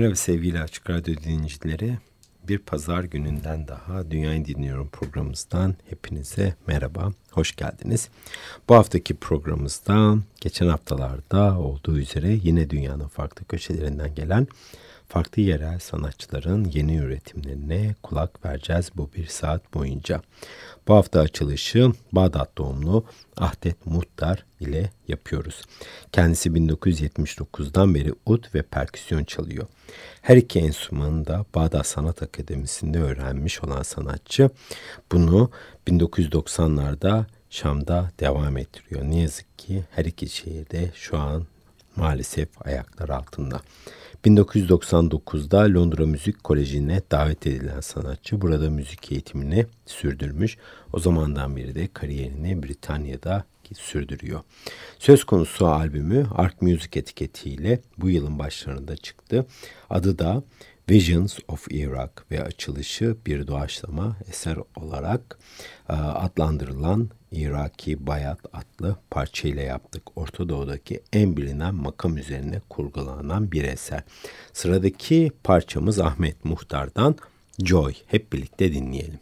Merhaba sevgili Açık Radyo dinleyicileri. Bir pazar gününden daha Dünyayı Dinliyorum programımızdan hepinize merhaba, hoş geldiniz. Bu haftaki programımızda geçen haftalarda olduğu üzere yine dünyanın farklı köşelerinden gelen farklı yerel sanatçıların yeni üretimlerine kulak vereceğiz bu bir saat boyunca. Bu hafta açılışı Bağdat doğumlu Ahdet Muhtar ile yapıyoruz. Kendisi 1979'dan beri ut ve perküsyon çalıyor. Her iki enstrümanı da Bağdat Sanat Akademisi'nde öğrenmiş olan sanatçı bunu 1990'larda Şam'da devam ettiriyor. Ne yazık ki her iki şehirde şu an maalesef ayaklar altında. 1999'da Londra Müzik Koleji'ne davet edilen sanatçı burada müzik eğitimini sürdürmüş. O zamandan beri de kariyerini Britanya'da sürdürüyor. Söz konusu albümü Ark Music etiketiyle bu yılın başlarında çıktı. Adı da Visions of Iraq ve açılışı bir doğaçlama eser olarak e, adlandırılan Iraki Bayat adlı parçayla yaptık. Orta Doğu'daki en bilinen makam üzerine kurgulanan bir eser. Sıradaki parçamız Ahmet Muhtar'dan Joy. Hep birlikte dinleyelim.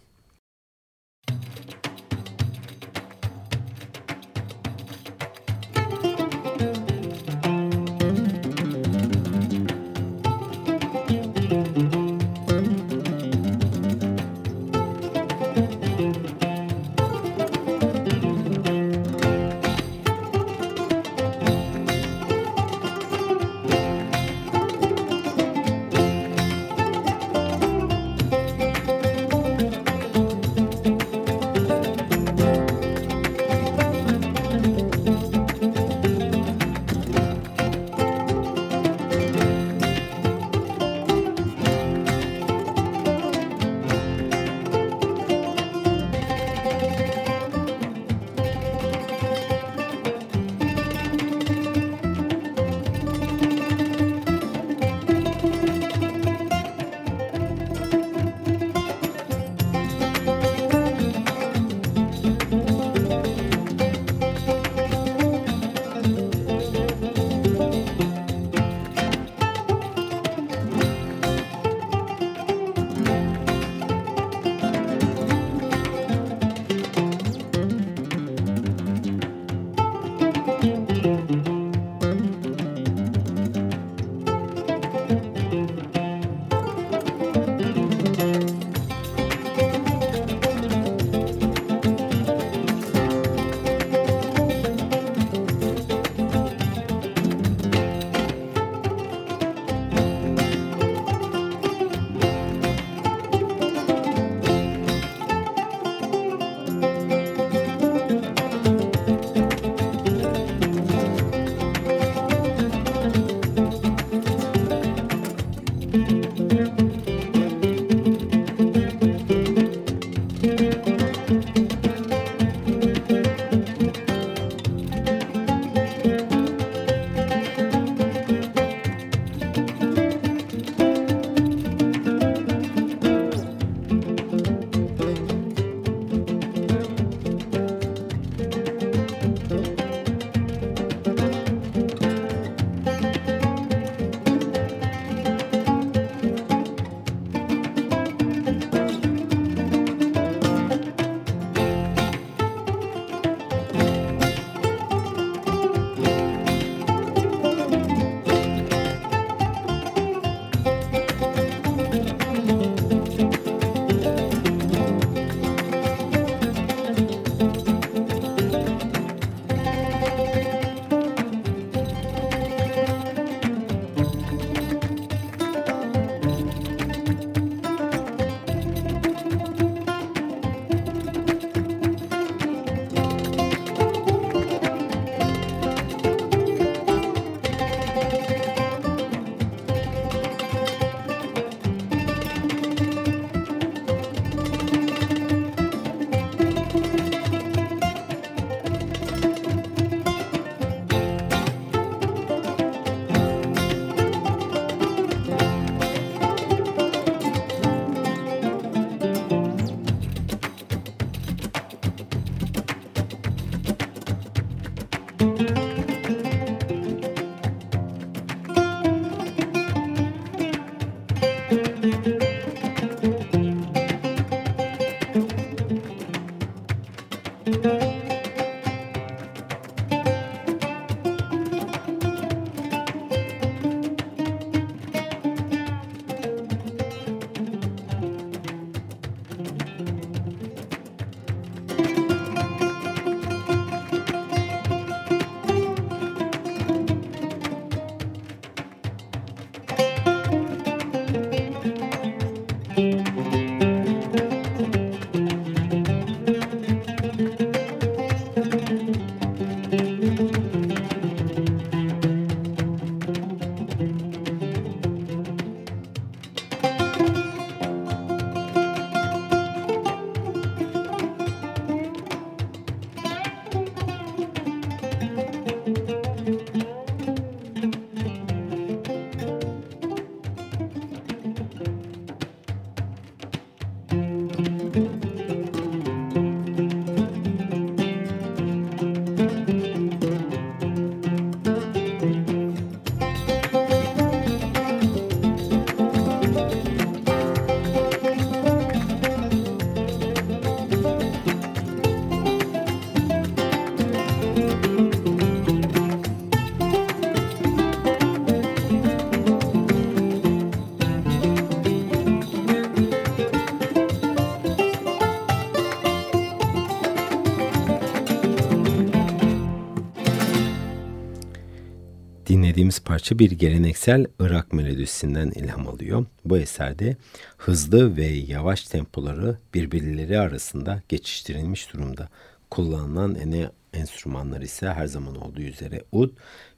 Dinlediğimiz parça bir geleneksel Irak melodisinden ilham alıyor. Bu eserde hızlı ve yavaş tempoları birbirleri arasında geçiştirilmiş durumda. Kullanılan ene enstrümanlar ise her zaman olduğu üzere ud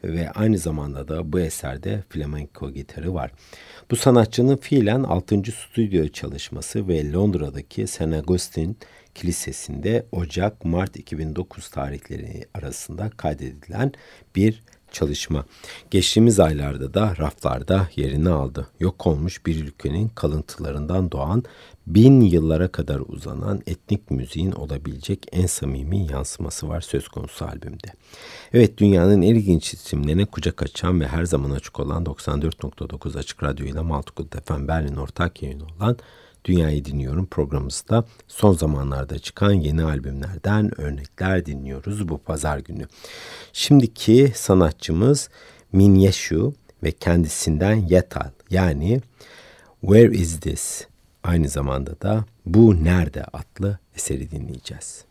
ve aynı zamanda da bu eserde flamenco gitarı var. Bu sanatçının fiilen 6. stüdyo çalışması ve Londra'daki St. Augustine Kilisesi'nde Ocak-Mart 2009 tarihleri arasında kaydedilen bir çalışma. Geçtiğimiz aylarda da raflarda yerini aldı. Yok olmuş bir ülkenin kalıntılarından doğan bin yıllara kadar uzanan etnik müziğin olabilecek en samimi yansıması var söz konusu albümde. Evet dünyanın en ilginç isimlerine kucak açan ve her zaman açık olan 94.9 Açık Radyo ile Maltukul Defen Berlin ortak yayını olan Dünyayı Dinliyorum programımızda son zamanlarda çıkan yeni albümlerden örnekler dinliyoruz bu pazar günü. Şimdiki sanatçımız Min Yeshu ve kendisinden Yetal yani Where Is This? Aynı zamanda da Bu Nerede adlı eseri dinleyeceğiz.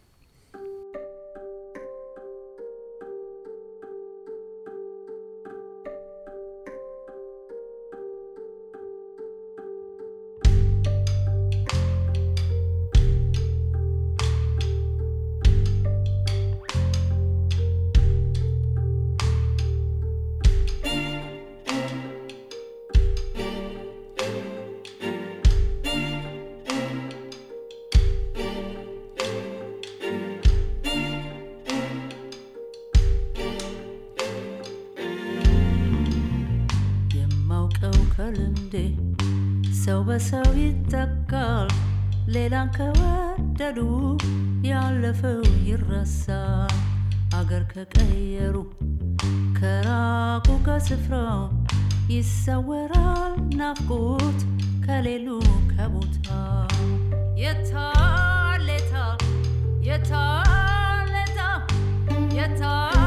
ይተካል። ሌላን ከወደዱ ያለፈው ይረሳል። አገር ከቀየሩ ከራቁ ከስፍራው ይሰወራል። ናፍቆት ከሌሉ ከቦታ የታሌታ የታሌታ የታሌታ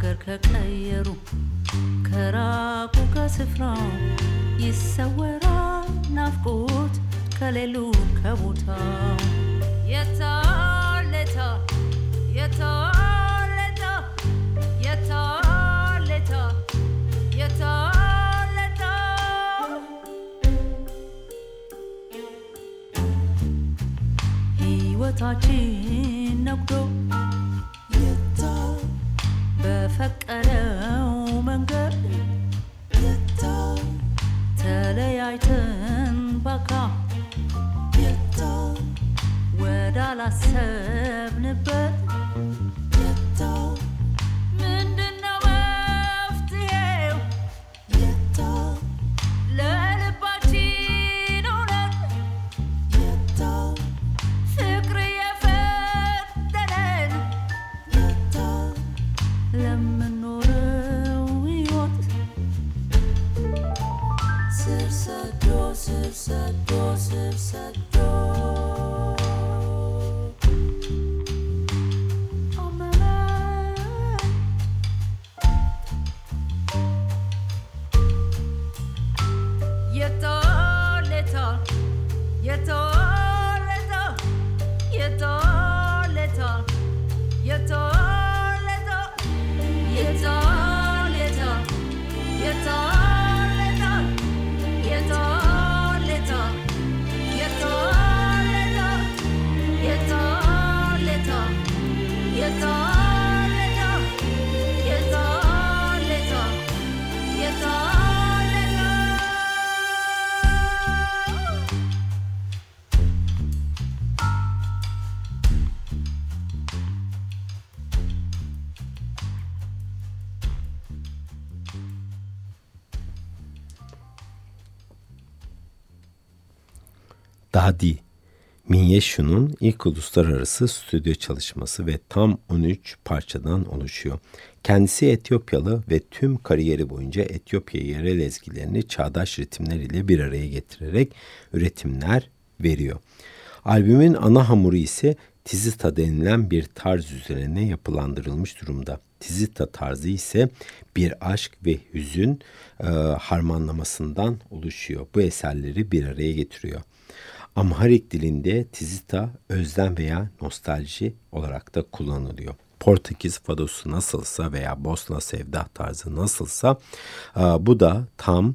አገር ከቀየሩ ከራቁ ከስፍራው ይሰወራል ናፍቆት ከሌሉ ከቦታው sad, door, sad, door, sad, door, sad, door. Dadi Minyeshu'nun ilk uluslararası stüdyo çalışması ve tam 13 parçadan oluşuyor. Kendisi Etiyopyalı ve tüm kariyeri boyunca Etiyopya yerel ezgilerini çağdaş ritimler ile bir araya getirerek üretimler veriyor. Albümün ana hamuru ise tizita denilen bir tarz üzerine yapılandırılmış durumda. Tizita tarzı ise bir aşk ve hüzün e, harmanlamasından oluşuyor. Bu eserleri bir araya getiriyor. Amharik dilinde tizita özlem veya nostalji olarak da kullanılıyor. Portekiz fadosu nasılsa veya Bosna sevda tarzı nasılsa e, bu da tam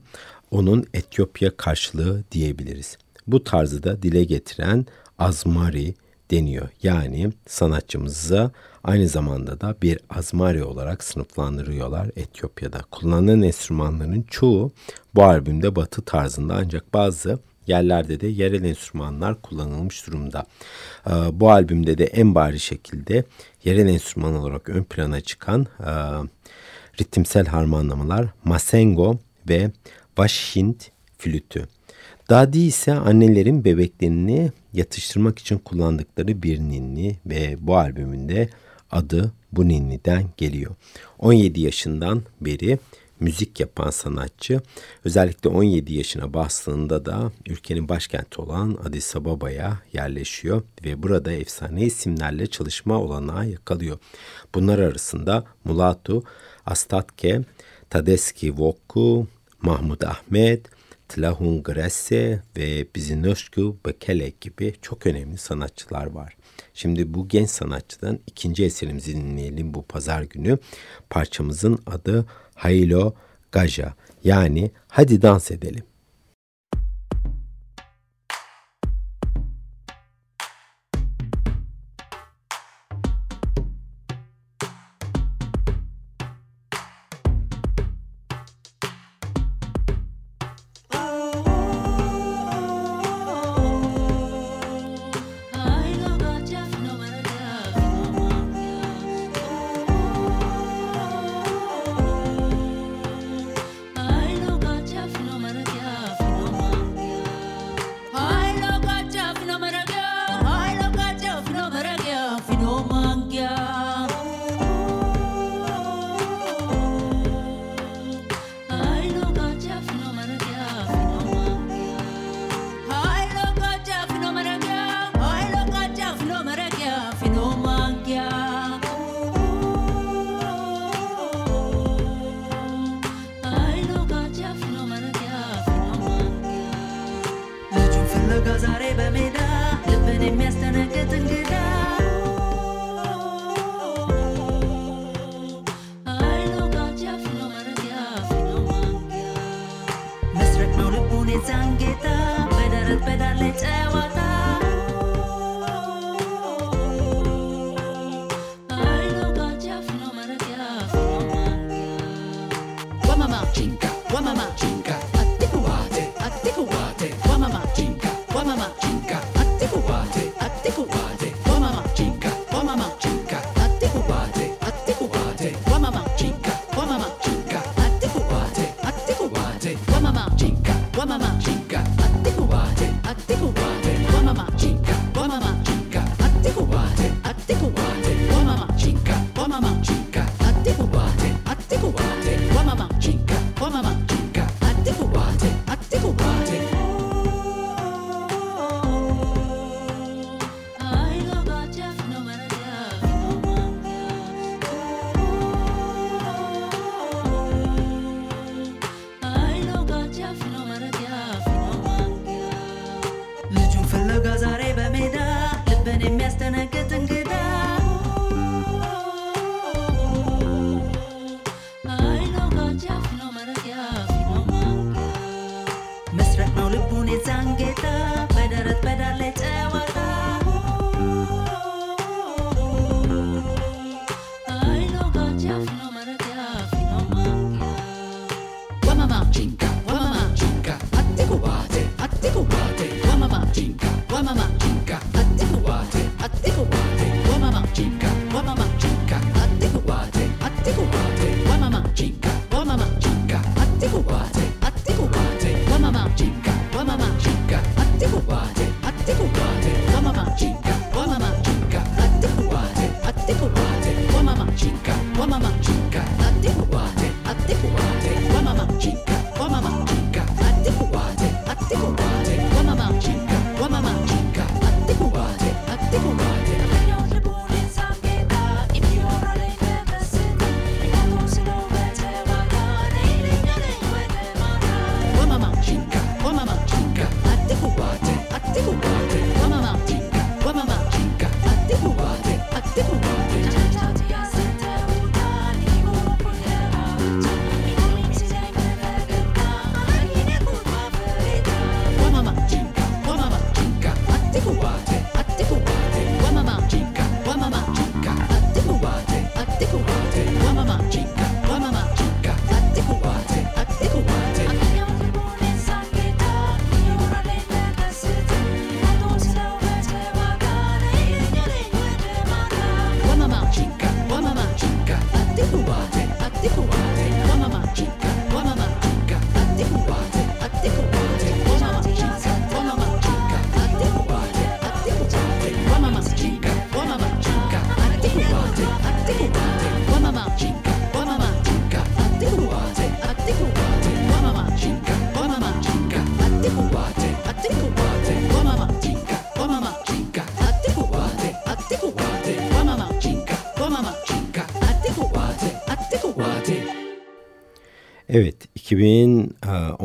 onun Etiyopya karşılığı diyebiliriz. Bu tarzı da dile getiren azmari deniyor. Yani sanatçımıza aynı zamanda da bir azmari olarak sınıflandırıyorlar Etiyopya'da. Kullanılan enstrümanların çoğu bu albümde batı tarzında ancak bazı yerlerde de yerel enstrümanlar kullanılmış durumda. Ee, bu albümde de en bari şekilde yerel enstrüman olarak ön plana çıkan e, ritimsel harmanlamalar masengo ve Washint flütü. Dadi ise annelerin bebeklerini yatıştırmak için kullandıkları bir ninni ve bu albümünde adı bu ninniden geliyor. 17 yaşından beri müzik yapan sanatçı özellikle 17 yaşına bastığında da ülkenin başkenti olan Addis Ababa'ya yerleşiyor ve burada efsane isimlerle çalışma olanağı yakalıyor. Bunlar arasında Mulatu Astatke, Tadeski Voku, Mahmud Ahmet, Tlahun Gresse ve Bizinoshku Bekele gibi çok önemli sanatçılar var. Şimdi bu genç sanatçıdan ikinci eserimizi dinleyelim bu pazar günü. Parçamızın adı Haylo Gaja yani hadi dans edelim.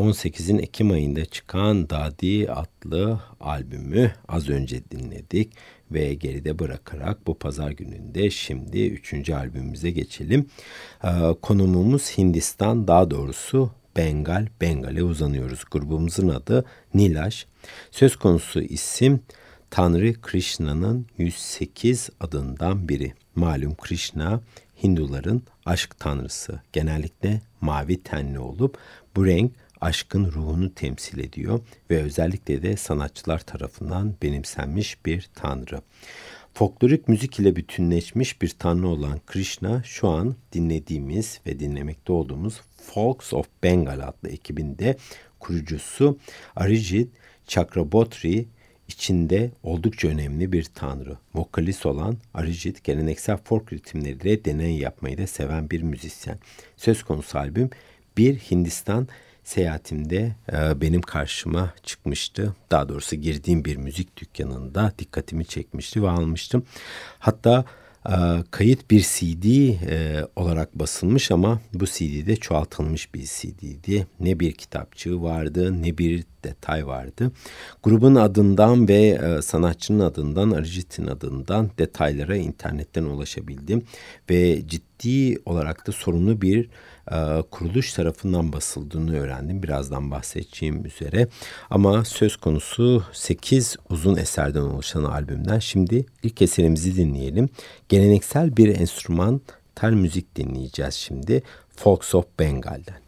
2018'in Ekim ayında çıkan Dadi adlı albümü az önce dinledik ve geride bırakarak bu pazar gününde şimdi üçüncü albümümüze geçelim. Ee, konumumuz Hindistan, daha doğrusu Bengal, Bengal'e uzanıyoruz. Grubumuzun adı Nilash. Söz konusu isim Tanrı Krishna'nın 108 adından biri. Malum Krishna Hinduların aşk tanrısı. Genellikle mavi tenli olup bu renk aşkın ruhunu temsil ediyor ve özellikle de sanatçılar tarafından benimsenmiş bir tanrı. Folklorik müzik ile bütünleşmiş bir tanrı olan Krishna şu an dinlediğimiz ve dinlemekte olduğumuz Folks of Bengal adlı ekibinde kurucusu Arijit Chakraborty içinde oldukça önemli bir tanrı. Vokalist olan Arijit geleneksel folk ritimleriyle deney yapmayı da seven bir müzisyen. Söz konusu albüm bir Hindistan seyahatimde e, benim karşıma çıkmıştı. Daha doğrusu girdiğim bir müzik dükkanında dikkatimi çekmişti ve almıştım. Hatta e, kayıt bir CD e, olarak basılmış ama bu CD'de çoğaltılmış bir CD'di. Ne bir kitapçığı vardı ne bir detay vardı. Grubun adından ve sanatçının adından, Arijit'in adından detaylara internetten ulaşabildim. Ve ciddi olarak da sorunlu bir kuruluş tarafından basıldığını öğrendim. Birazdan bahsedeceğim üzere. Ama söz konusu 8 uzun eserden oluşan albümden şimdi ilk eserimizi dinleyelim. Geleneksel bir enstrüman tel müzik dinleyeceğiz şimdi. Folks of Bengal'den.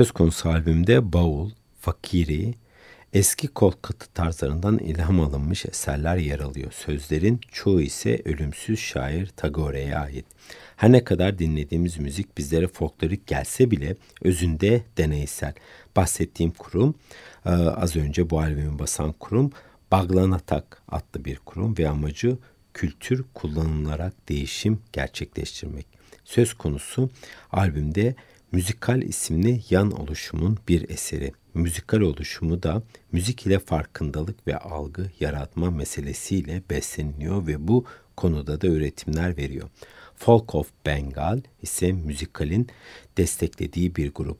Söz konusu albümde Bavul, Fakiri, eski kol katı tarzlarından ilham alınmış eserler yer alıyor. Sözlerin çoğu ise ölümsüz şair Tagore'ye ait. Her ne kadar dinlediğimiz müzik bizlere folklorik gelse bile özünde deneysel. Bahsettiğim kurum e, az önce bu albümü basan kurum Baglanatak adlı bir kurum ve amacı kültür kullanılarak değişim gerçekleştirmek. Söz konusu albümde Müzikal isimli yan oluşumun bir eseri. Müzikal oluşumu da müzik ile farkındalık ve algı yaratma meselesiyle besleniliyor ve bu konuda da üretimler veriyor. Folk of Bengal ise müzikalin desteklediği bir grup.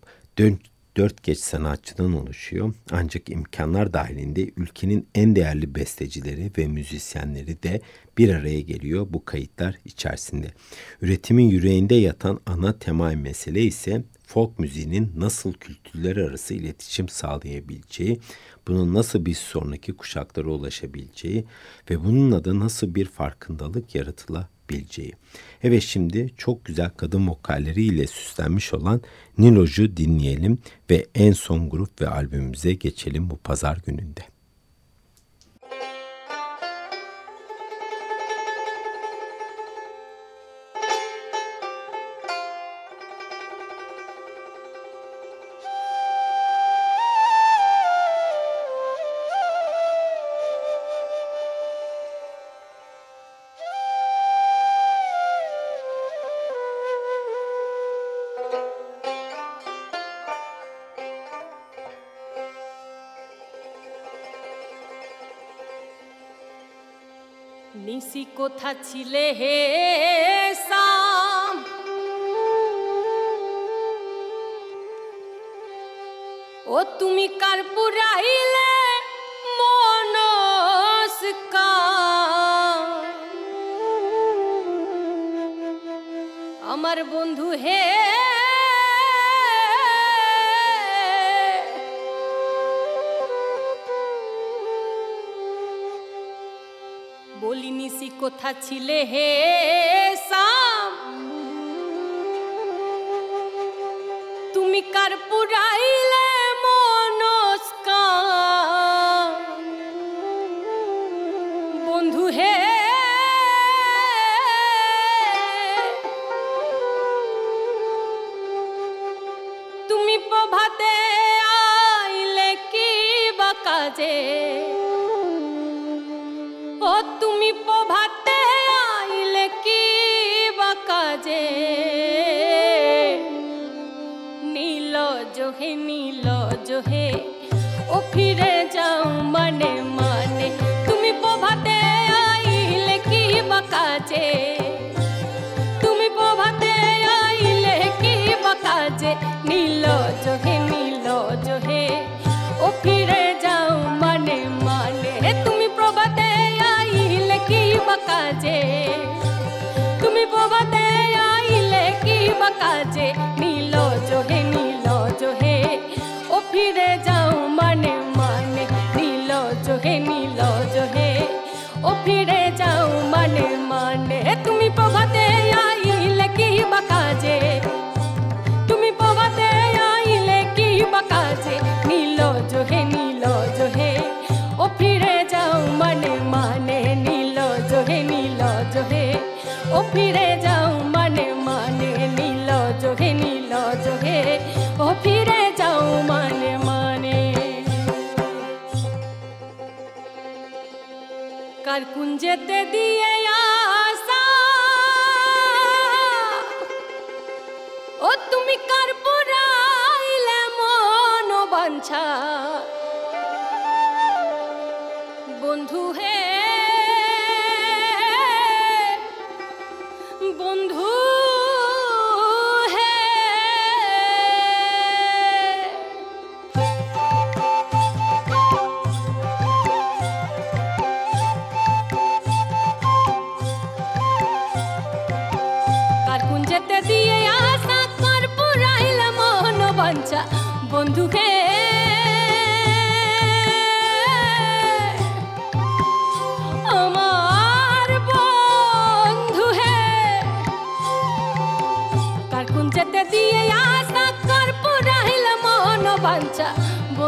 Dört geç sanatçıdan oluşuyor. Ancak imkanlar dahilinde ülkenin en değerli bestecileri ve müzisyenleri de bir araya geliyor bu kayıtlar içerisinde. Üretimin yüreğinde yatan ana temel mesele ise folk müziğinin nasıl kültürler arası iletişim sağlayabileceği, bunun nasıl bir sonraki kuşaklara ulaşabileceği ve bununla da nasıl bir farkındalık yaratılabileceği. Evet şimdi çok güzel kadın vokalleriyle süslenmiş olan Niloj'u dinleyelim ve en son grup ve albümümüze geçelim bu pazar gününde. ছিলে হে কোথা ছিলে হে সাম? তুমি কার পুরাইলে জোহে নীল জোহে, ও ফিরে যাও মানে মানে। তুমি প্রভাতে আইলে কি বা তুমি প্রভাতে আইলে কি বা নীল জোহে নীল জোহে, ও ফিরে যাও মানে মানে। তুমি প্রভাতে আইলে কি বা তুমি প্রভাতে আইলে কি বা ফিরে যাও মানে মানে। নীল জোহে নীল জোহে ও ফিরে যাও মানে মানে। তুমি প্রভাতে আইলে কি বা কাজে? তুমি প্রভাতে আইলে কি বা নীল জোহে নীল জোহে ও ফিরে যাও মানে মানে। নীল জোহে নীল জোহে ও ফিরে কার কুঞ্জেতে দিয়ে আসা? ও তুমি কার পুরাইলে মন বাঞ্ছা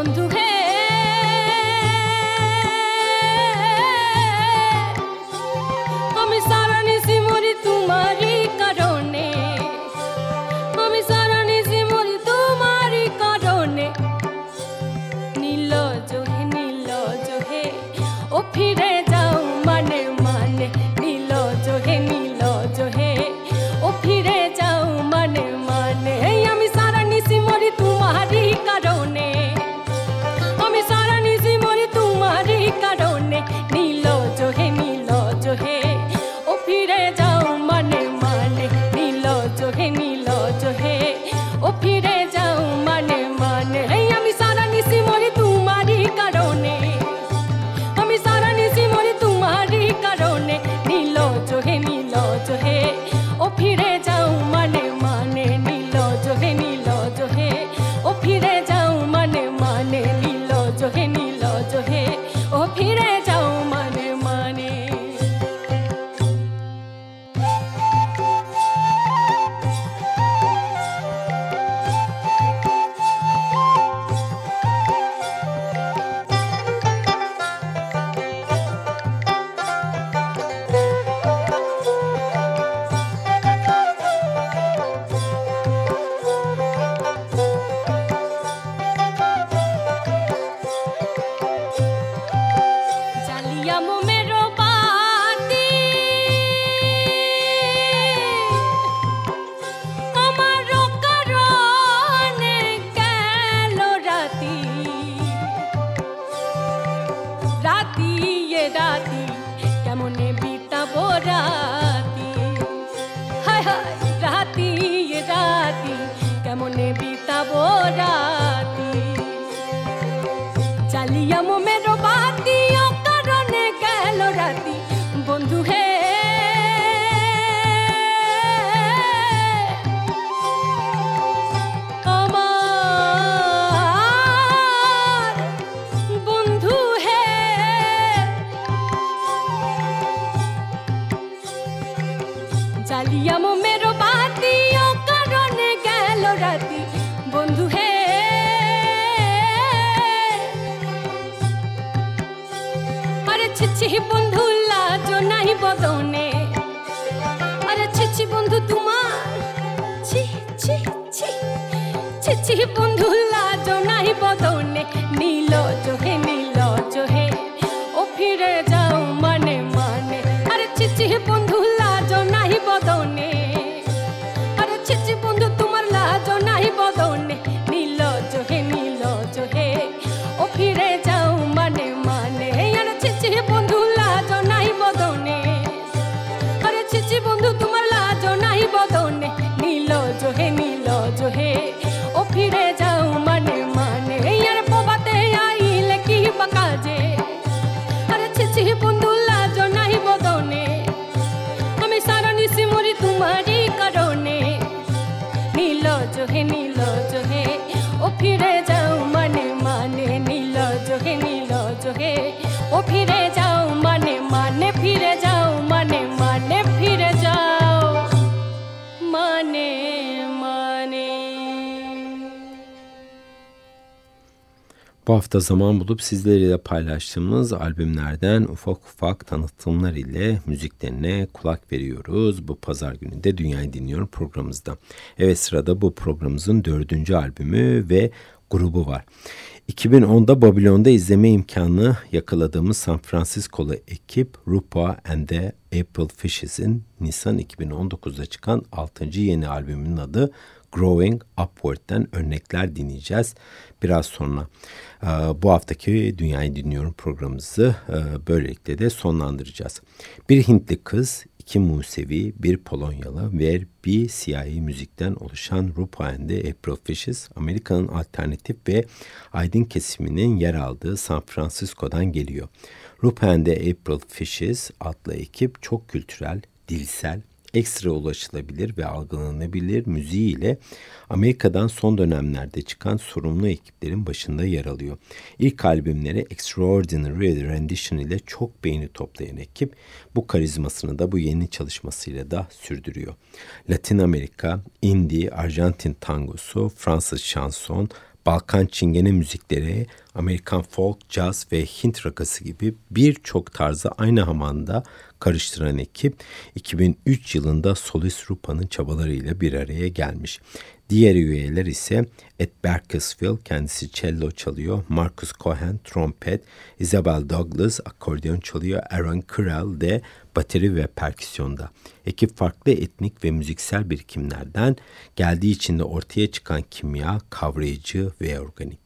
con tu gente. Bu hafta zaman bulup sizlerle paylaştığımız albümlerden ufak ufak tanıtımlar ile müziklerine kulak veriyoruz. Bu pazar günü de Dünyayı Dinliyorum programımızda. Evet sırada bu programımızın dördüncü albümü ve grubu var. 2010'da Babilon'da izleme imkanı yakaladığımız San Francisco'lu ekip Rupa and the April Fishes'in Nisan 2019'da çıkan 6. yeni albümünün adı Growing Upward'den örnekler dinleyeceğiz biraz sonra. Ee, Bu haftaki Dünyayı Dinliyorum programımızı e, böylelikle de sonlandıracağız. Bir Hintli kız, iki Musevi, bir Polonyalı ve bir siyahi müzikten oluşan Rupa and the April Fishes, Amerika'nın alternatif ve aydın kesiminin yer aldığı San Francisco'dan geliyor. Rupa and the April Fishes adlı ekip çok kültürel, dilsel, ekstra ulaşılabilir ve algılanabilir müziğiyle Amerika'dan son dönemlerde çıkan sorumlu ekiplerin başında yer alıyor. İlk albümleri Extraordinary Rendition ile çok beğeni toplayan ekip bu karizmasını da bu yeni çalışmasıyla da sürdürüyor. Latin Amerika, Indie, Arjantin tangosu, Fransız şanson, Balkan çingene müzikleri, Amerikan folk, jazz ve Hint rakası gibi birçok tarzı aynı hamanda karıştıran ekip 2003 yılında solist Rupa'nın çabalarıyla bir araya gelmiş. Diğer üyeler ise Ed Berkesville kendisi cello çalıyor, Marcus Cohen trompet, Isabel Douglas akordeon çalıyor, Aaron Kurel de bateri ve perküsyonda. Ekip farklı etnik ve müziksel birikimlerden geldiği için de ortaya çıkan kimya kavrayıcı ve organik.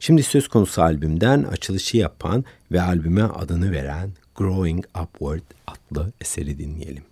Şimdi söz konusu albümden açılışı yapan ve albüme adını veren Growing Upward adlı eseri dinleyelim.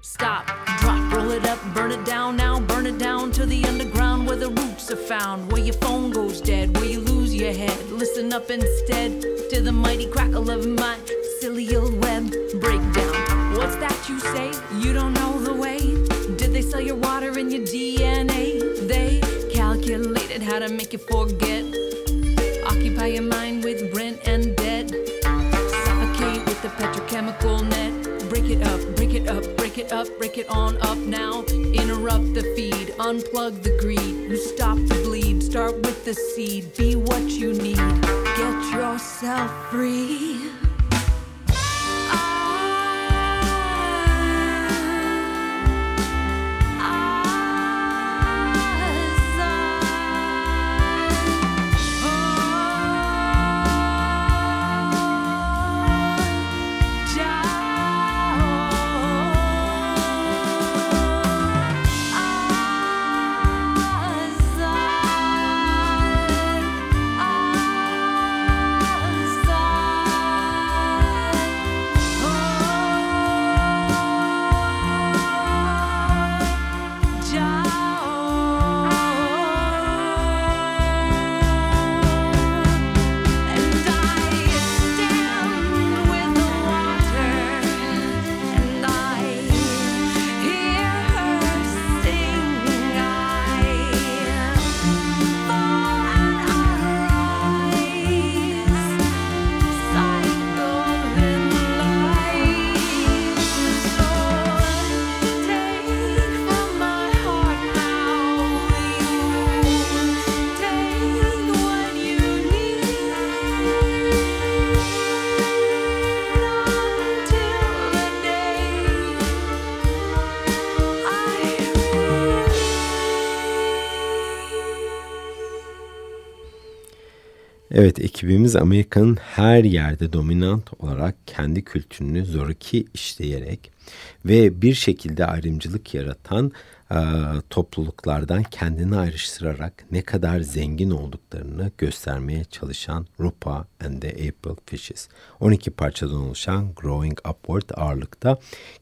stop, drop, roll it up, burn it down now. Burn it down to the underground where the roots are found. Where your phone goes dead, where you lose your head. Listen up instead to the mighty crackle of my silly old web breakdown. What's that you say? You don't know the way? Did they sell your water and your DNA? They calculated how to make you forget. Occupy your mind with rent and debt. Suffocate with the petrochemical net. It up, break it up, break it on up now. Interrupt the feed, unplug the greed. You stop the bleed, start with the seed. Be what you need, get yourself free. Evet ekibimiz Amerika'nın her yerde dominant olarak kendi kültürünü zoraki işleyerek ve bir şekilde ayrımcılık yaratan e, topluluklardan kendini ayrıştırarak ne kadar zengin olduklarını göstermeye çalışan Rupa and the April Fishes. 12 parçadan oluşan Growing Upward ağırlıkta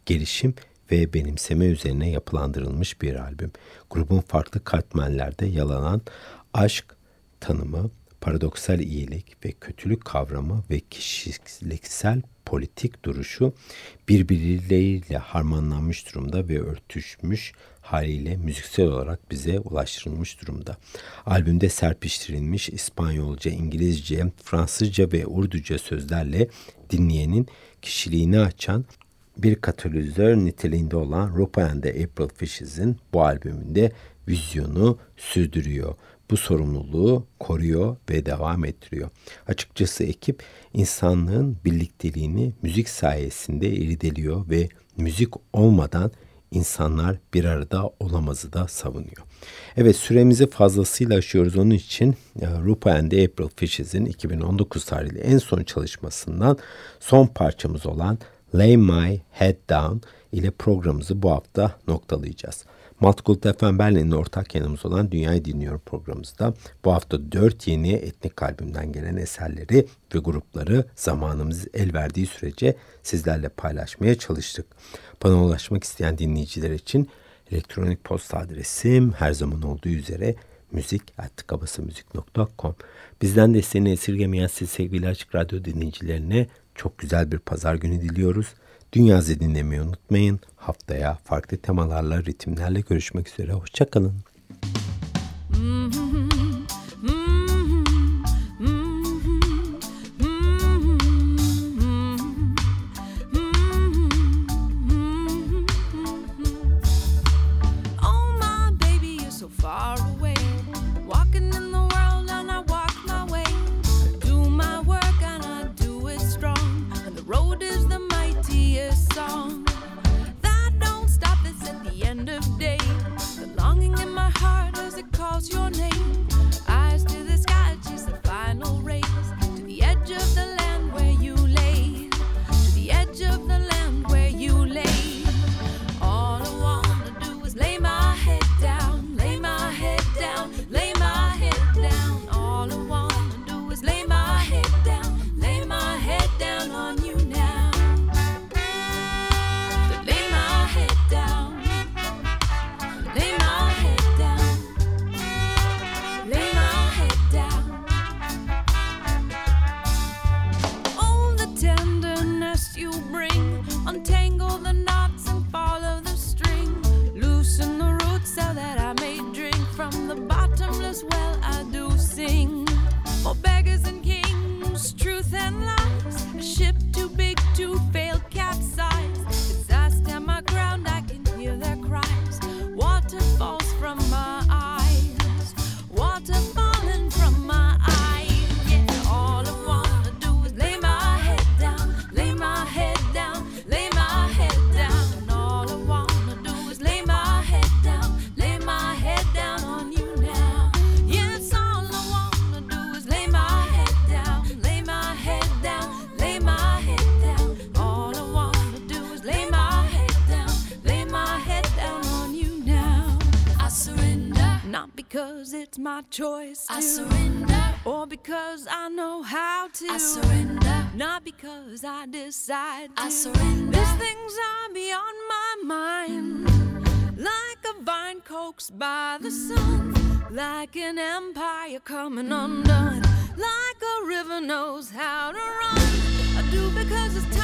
gelişim ve benimseme üzerine yapılandırılmış bir albüm. Grubun farklı katmanlerde yalanan aşk tanımı, paradoksal iyilik ve kötülük kavramı ve kişiliksel politik duruşu birbirleriyle harmanlanmış durumda ve örtüşmüş haliyle müziksel olarak bize ulaştırılmış durumda. Albümde serpiştirilmiş İspanyolca, İngilizce, Fransızca ve Urduca sözlerle dinleyenin kişiliğini açan bir katalizör niteliğinde olan Rupa and the April Fishes'in bu albümünde vizyonu sürdürüyor. Bu sorumluluğu koruyor ve devam ettiriyor. Açıkçası ekip insanlığın birlikteliğini müzik sayesinde irdeliyor ve müzik olmadan insanlar bir arada olamazı da savunuyor. Evet süremizi fazlasıyla aşıyoruz onun için e, Rupa and April Fishes'in 2019 tarihli en son çalışmasından son parçamız olan Lay My Head Down ile programımızı bu hafta noktalayacağız. Multicult FM Berlin'in ortak yanımız olan Dünyayı Dinliyorum programımızda bu hafta 4 yeni etnik albümden gelen eserleri ve grupları zamanımız el verdiği sürece sizlerle paylaşmaya çalıştık. Bana ulaşmak isteyen dinleyiciler için elektronik posta adresim her zaman olduğu üzere müzik.kabasamüzik.com Bizden desteğini esirgemeyen siz sevgili Açık Radyo dinleyicilerine çok güzel bir pazar günü diliyoruz. Dünyazı dinlemeyi unutmayın. Haftaya farklı temalarla, ritimlerle görüşmek üzere. Hoşçakalın. Oh, I surrender. Not because I decide. To. I surrender. These things are beyond my mind. Like a vine coaxed by the sun. Like an empire coming undone. Like a river knows how to run. I do because it's